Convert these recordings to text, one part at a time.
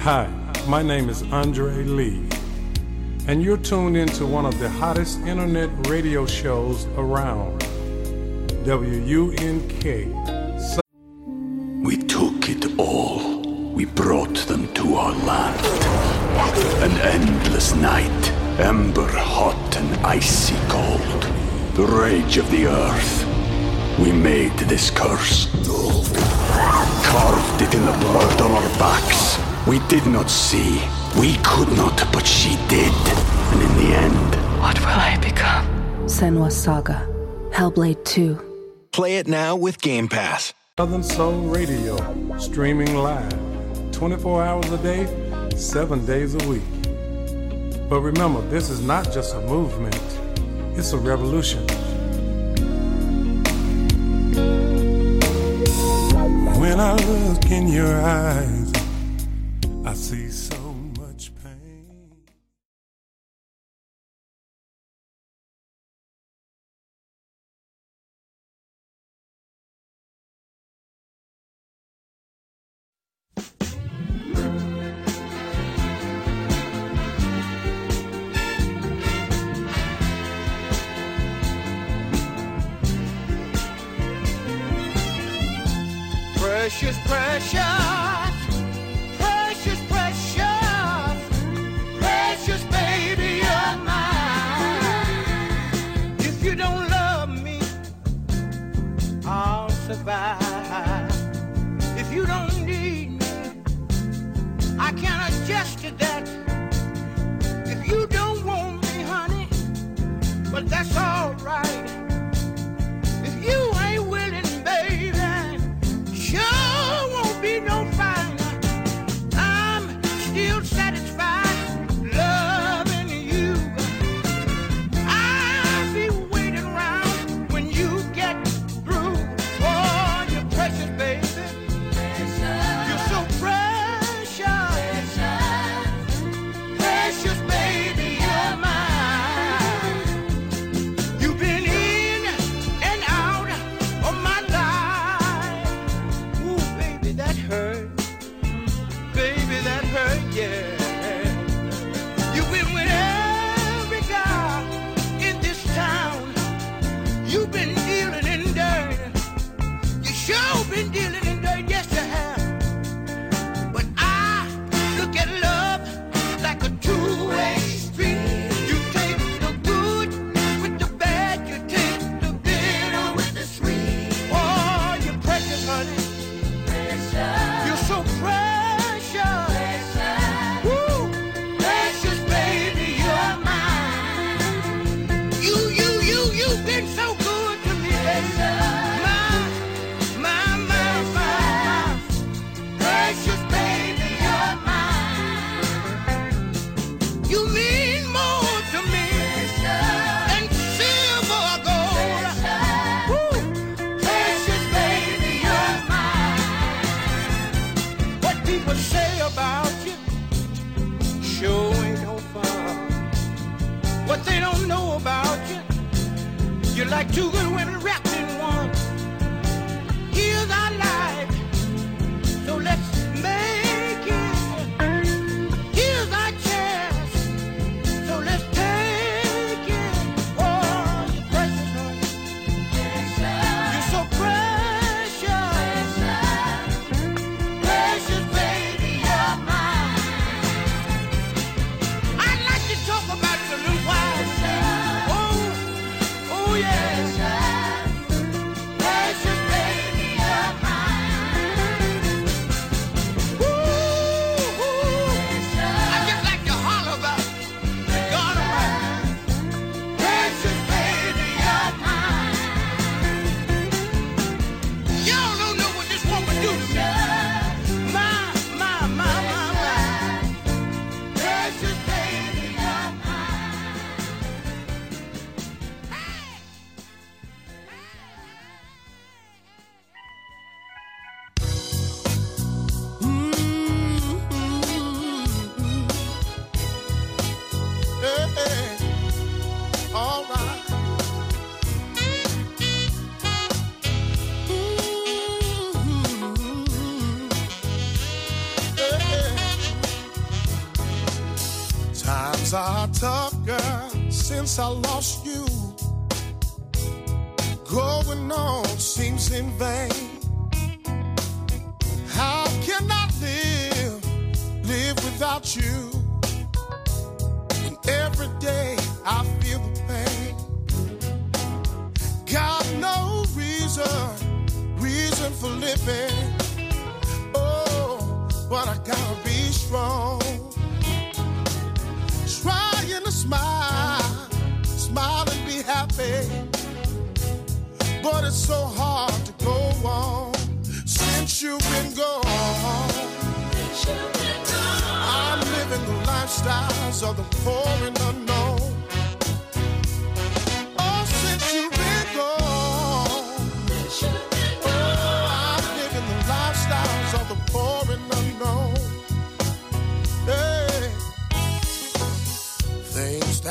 Hi, my name is Andre Lee, and you're tuned into one of the hottest internet radio shows around. WUNK. we took it all. We brought them to our land. An endless night, ember hot and icy cold. The rage of the earth. We made this curse. Carved it in the blood on our backs. We did not see. We could not, but she did. And in the end, What will I become? Senua's Saga. Hellblade 2. Play it now with Game Pass. Southern Soul Radio, streaming live 24 hours a day, 7 days a week. But remember, this is not just a movement, it's a revolution. When I look in your eyes, I see Precious, precious, precious, precious, precious baby of mine. If you don't love me, I'll survive. If you don't need me, I can adjust to that. If you don't want me, honey, but that's alright.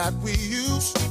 that we used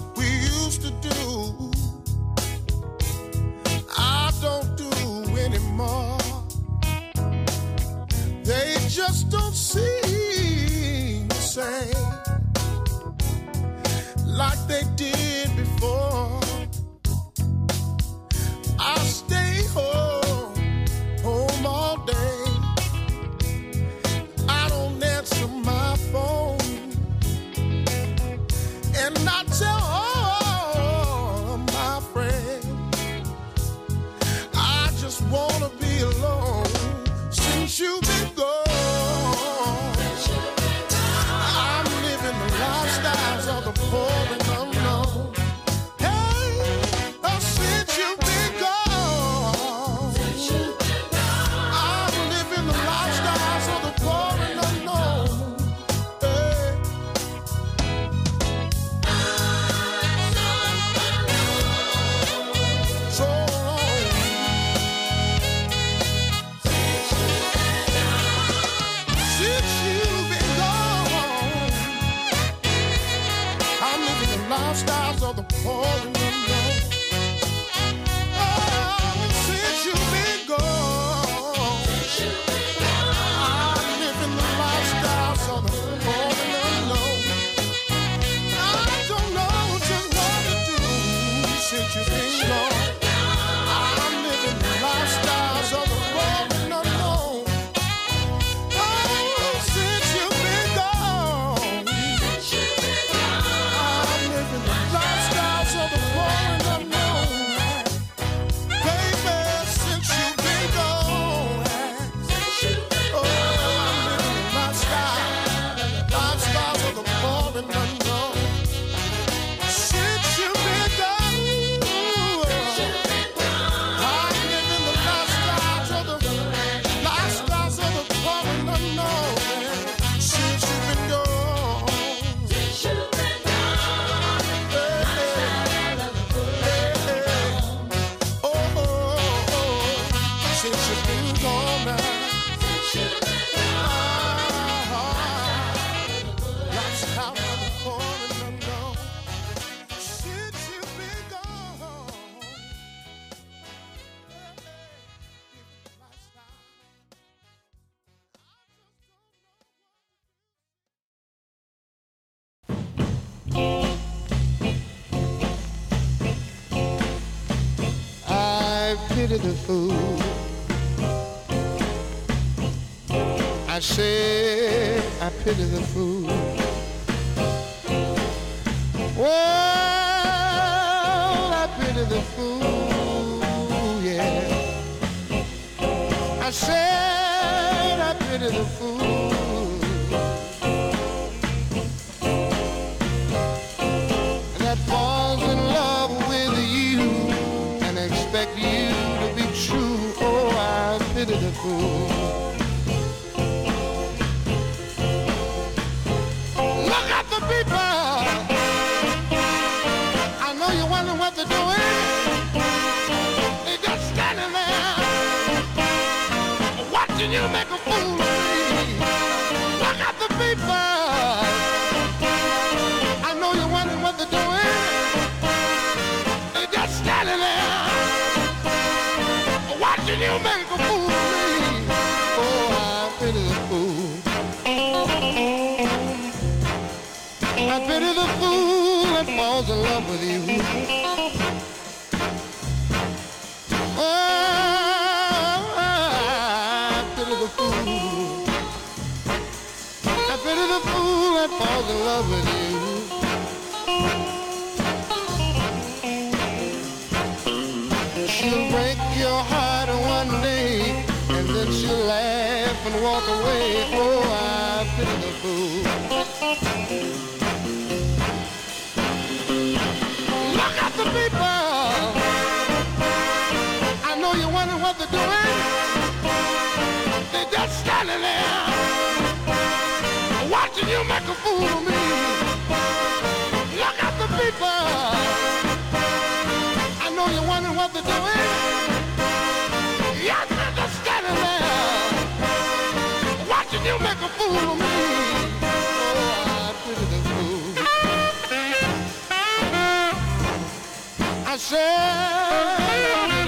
is the fool. Well, I pity the fool, yeah. I said I pity the fool. That falls in love with you and expect you to be true. Oh, I pity the fool. love with you. The fool. I pity the fool that falls in love with you. She'll break your heart one day, and then she'll laugh and walk away. Oh, I pity the fool. the people. I know you're wondering what they're doing. They're just standing there, watching you make a fool of me. Look at the people. I know you're wondering what they're doing. Yes, they're just standing there, watching you make a fool of me. myself.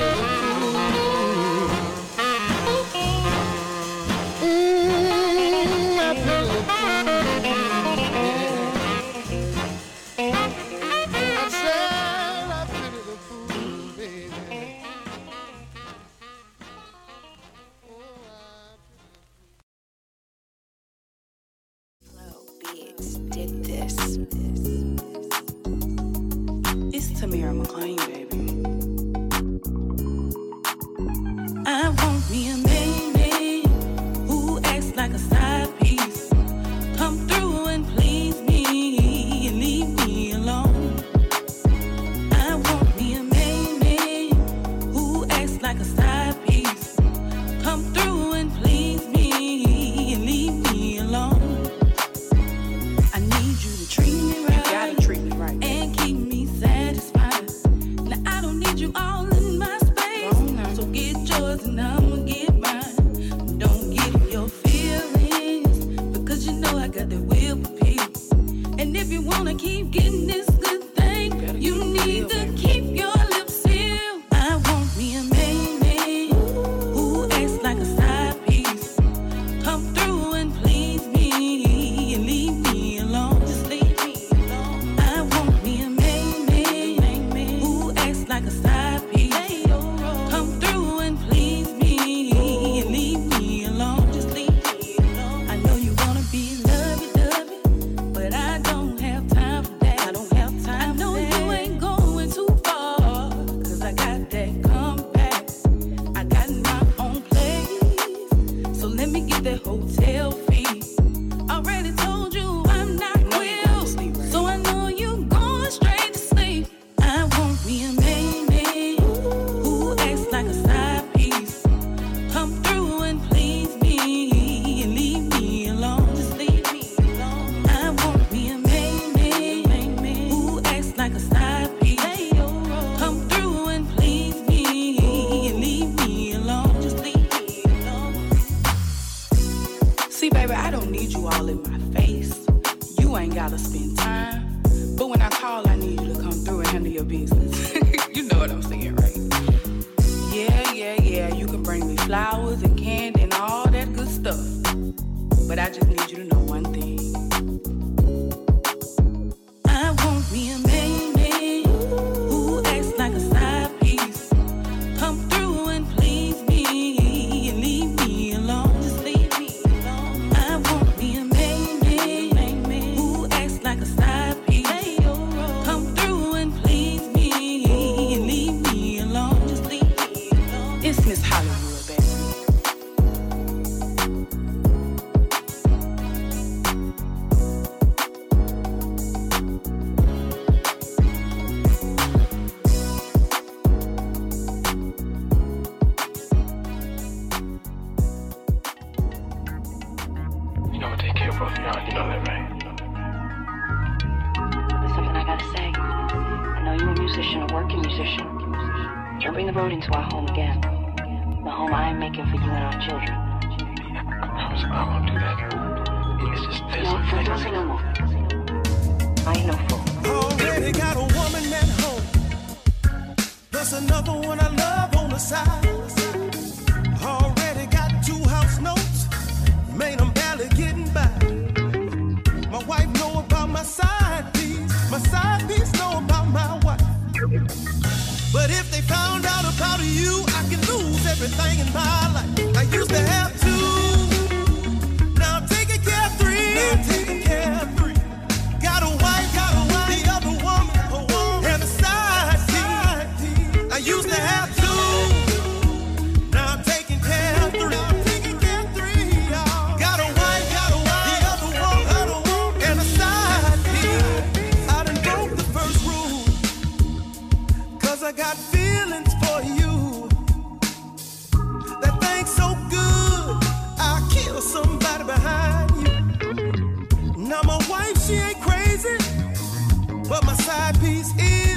But my side piece is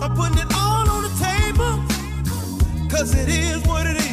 I'm putting it all on the table. Cause it is what it is.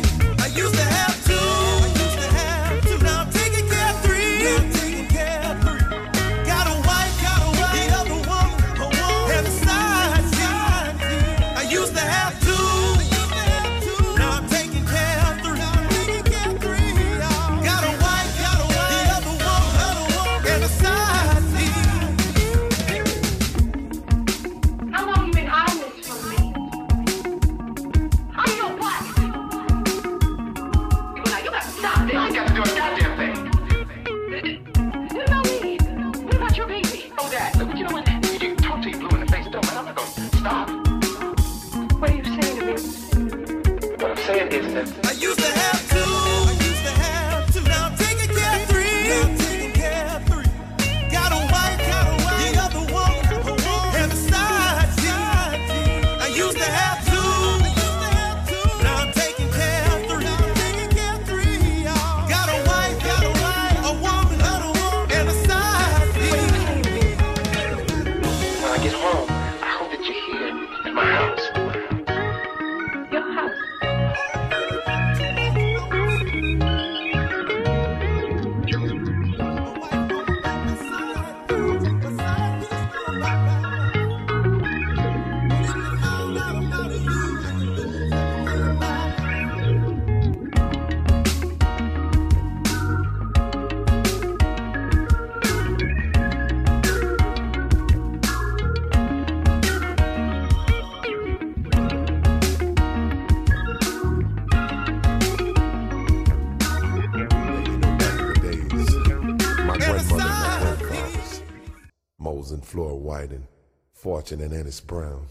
Fortune and Ennis Brown.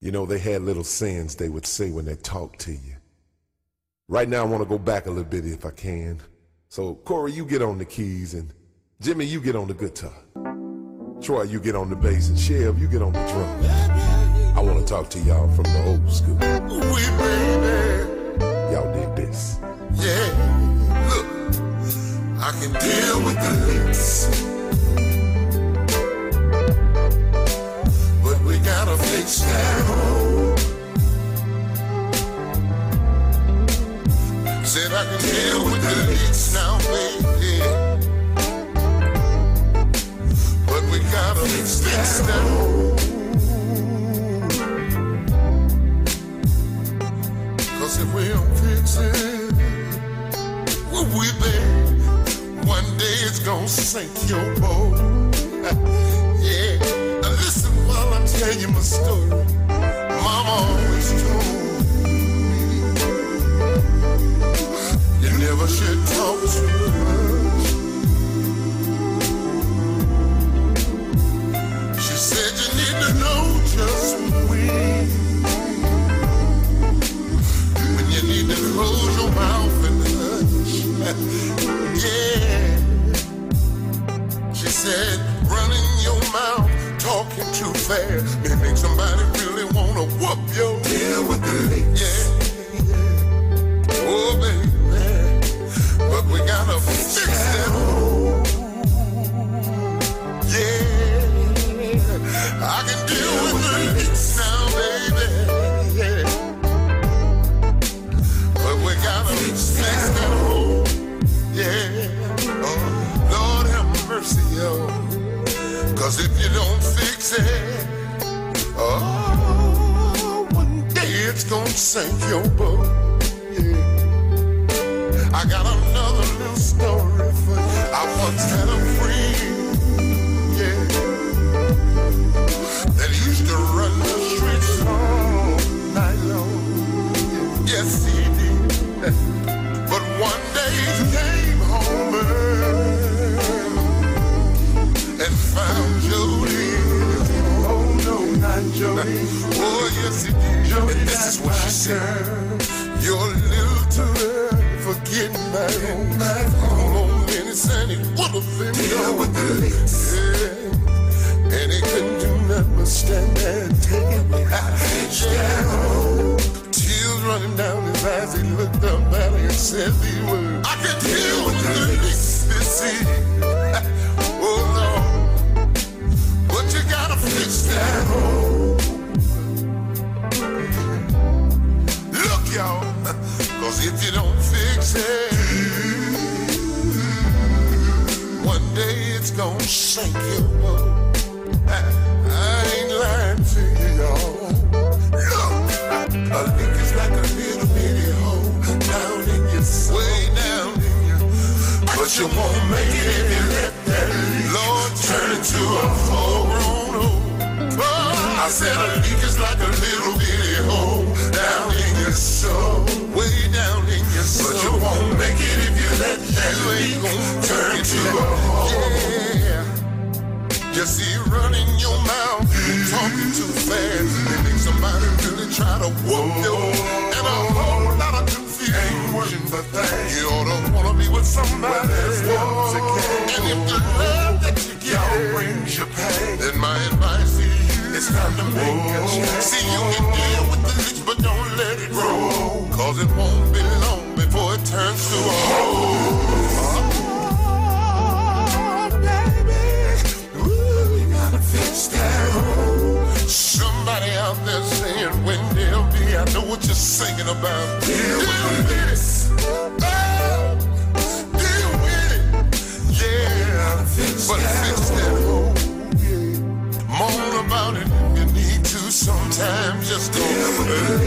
You know, they had little sayings they would say when they talked to you. Right now, I want to go back a little bit if I can. So, Corey, you get on the keys, and Jimmy, you get on the guitar. Troy, you get on the bass, and Chev, you get on the drums. I want to talk to y'all from the old school. We baby. Y'all did this? Yeah. Look, I can deal with the licks. gotta fix that hole. Said I can deal with the leaks now, baby. But we gotta fix now. Cause if we don't fix it, will we be? One day it's gonna sink your boat. yeah tell you my story. Mama always told me you never should talk to me. You won't make it if you let that leak, Lord, turn into a full-grown hole. Oh, ah, I said a leak is like a little bitty hole down in your soul, way down in your soul. But you won't make it if you let that leak turn into a hole. Yeah. You see, running your mouth, talking too fast, make somebody really try to whoop you. And a of but that. You ought to wanna be with somebody that's once again. And if the love that you get brings you pain, then my advice to you is time to make a change. See, you can deal with the leaks, but don't let it grow. Cause it won't be long before it turns to a hole. Oh, fix that hole. Somebody out there saying, when they'll be, I know what you're singing about. Deal with this. Oh, deal with it. Yeah, but fix that hole. Moan about it if you need to. Sometimes just deal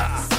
machine.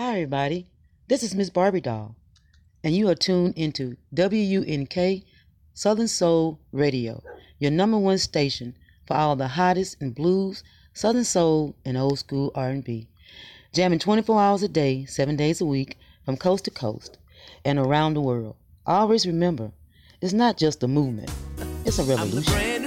Hi, everybody. This is Miss Barbie Doll, and you are tuned into WUNK Southern Soul Radio, your number one station for all the hottest in blues, Southern Soul, and old school R&B. Jamming 24 hours a day, seven days a week, from coast to coast and around the world. Always remember, it's not just a movement; it's a revolution.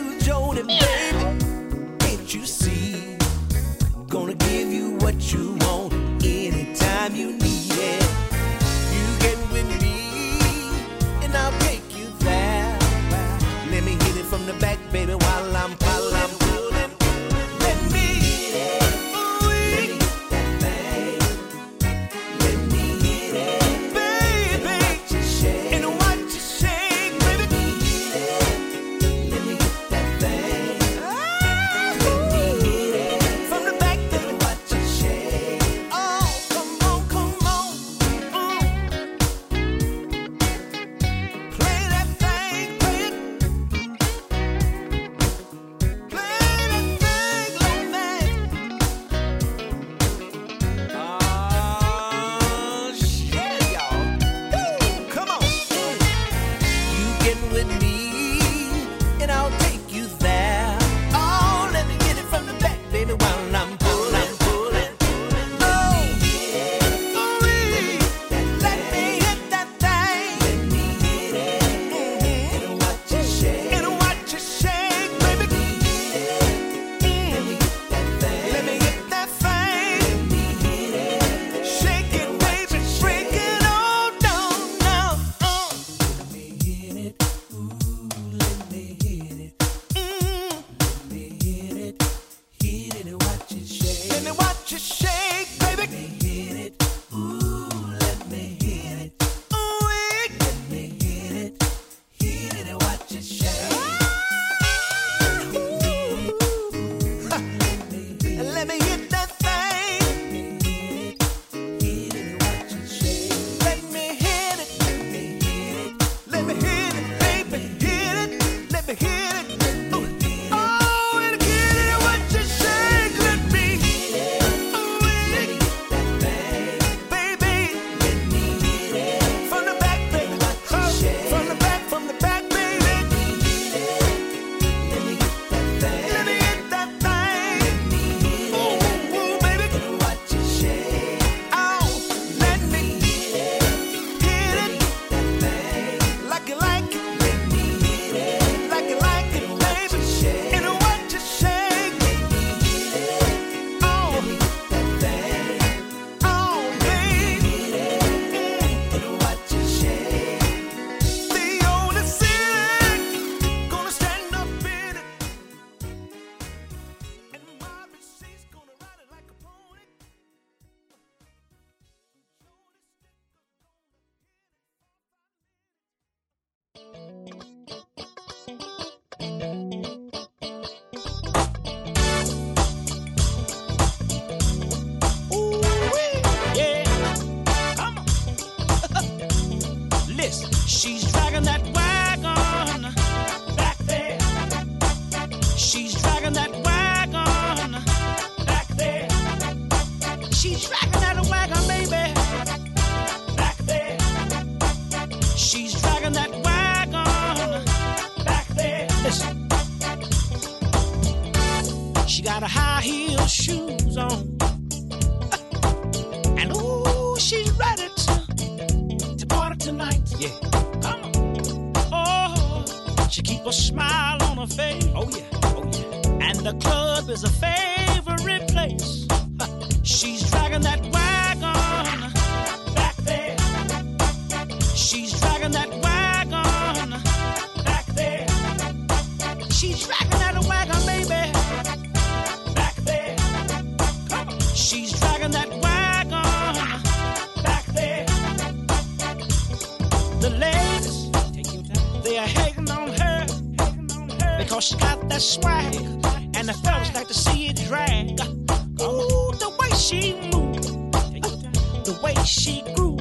way she grew.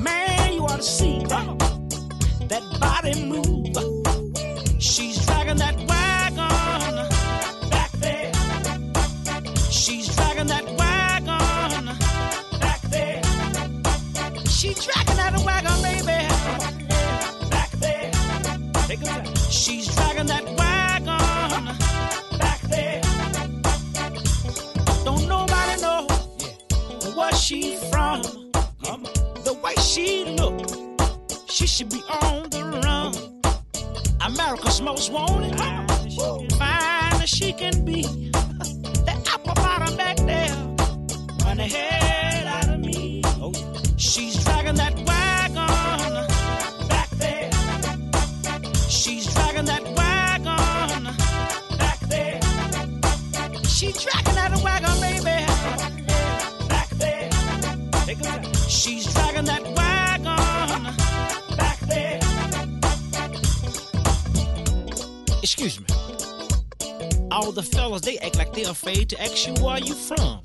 Man, you ought to see that, that body move. should be on the run. America's most wanted. She can find as she can be. that apple bottom back there. Run ahead. all the fellas, they act like they're afraid to ask you where you from.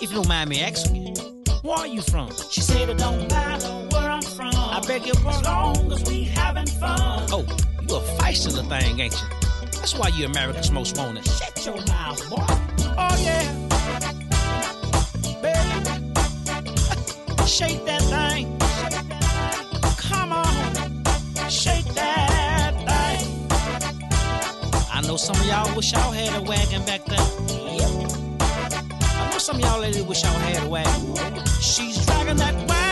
If you don't mind me asking, where are you from? She said it don't matter where I'm from. I beg your pardon. As long as we having fun. Oh, you a feisty little thing, ain't you? That's why you America's most wanted. Shut your mouth, boy. Oh yeah. Baby. Shake that thing. Come on. Shake that some of y'all wish y'all had a wagon back then. Yep. I know some of y'all ladies wish y'all had a wagon. She's dragging that wagon.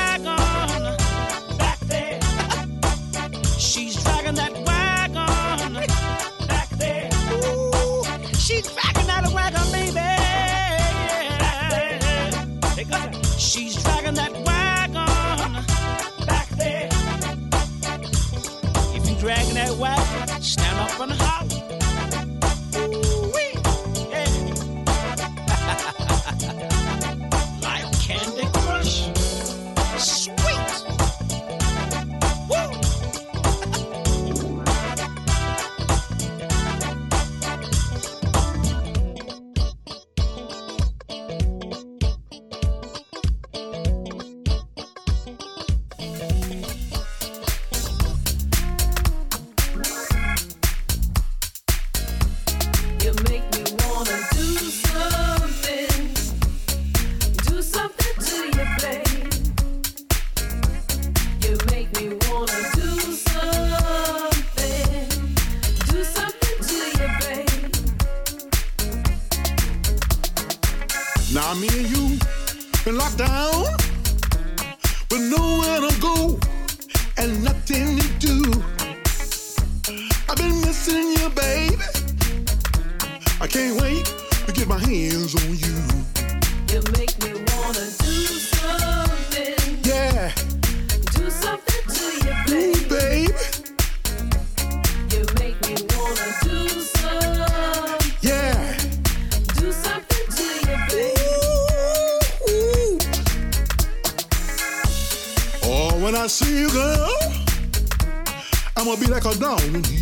Come down.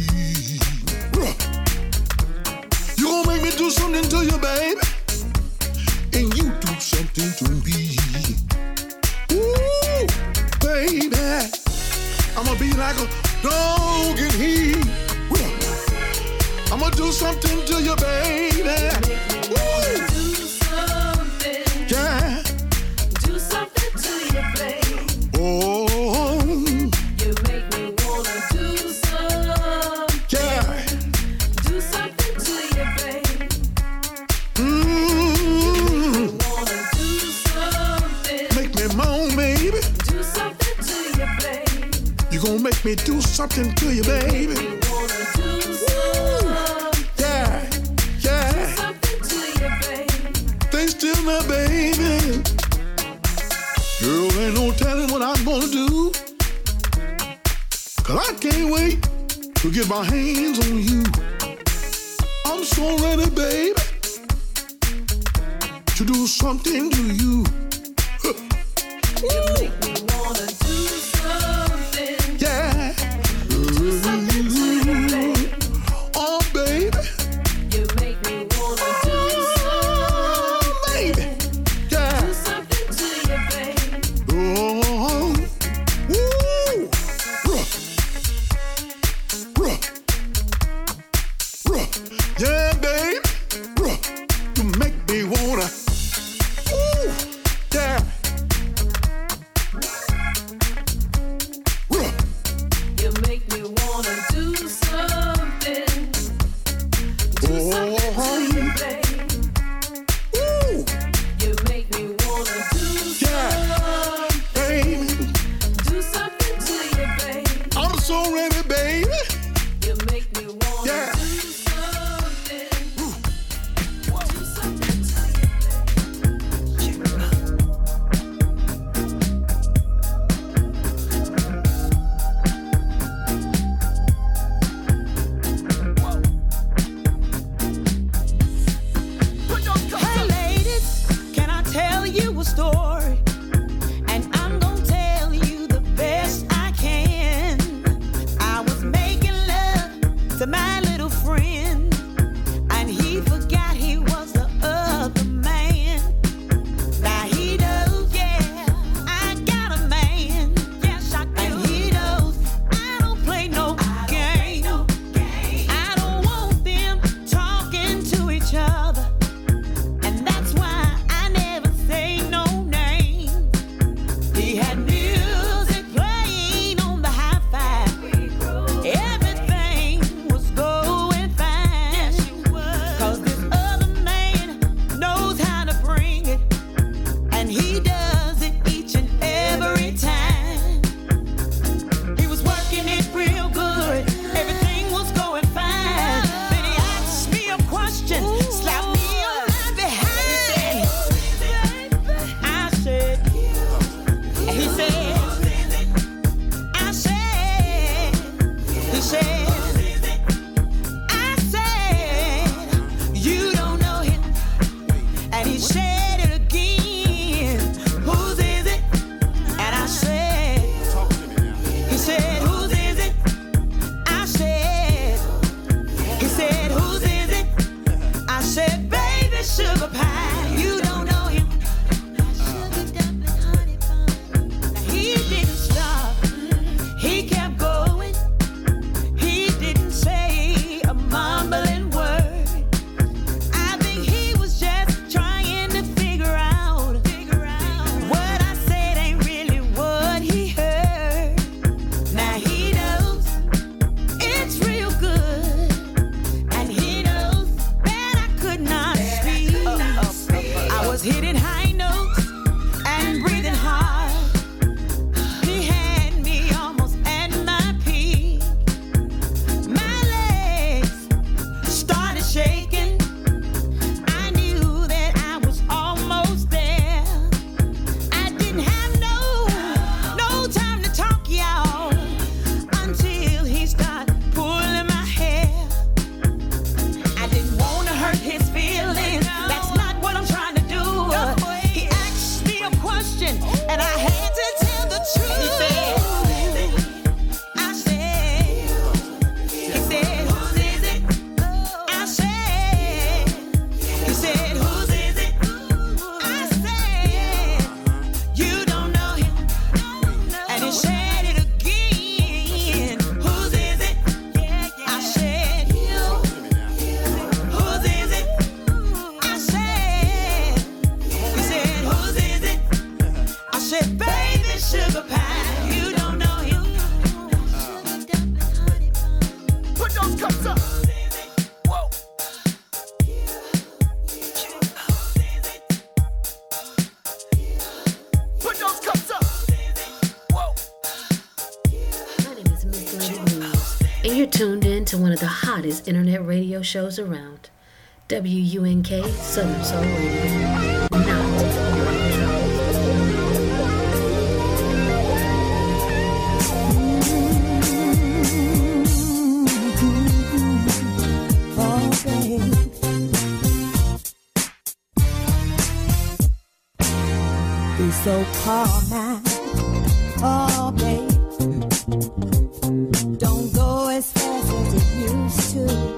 shows around. WUNK Southern Soul Radio. Not so call now. Oh, babe, don't go as fast as it used to.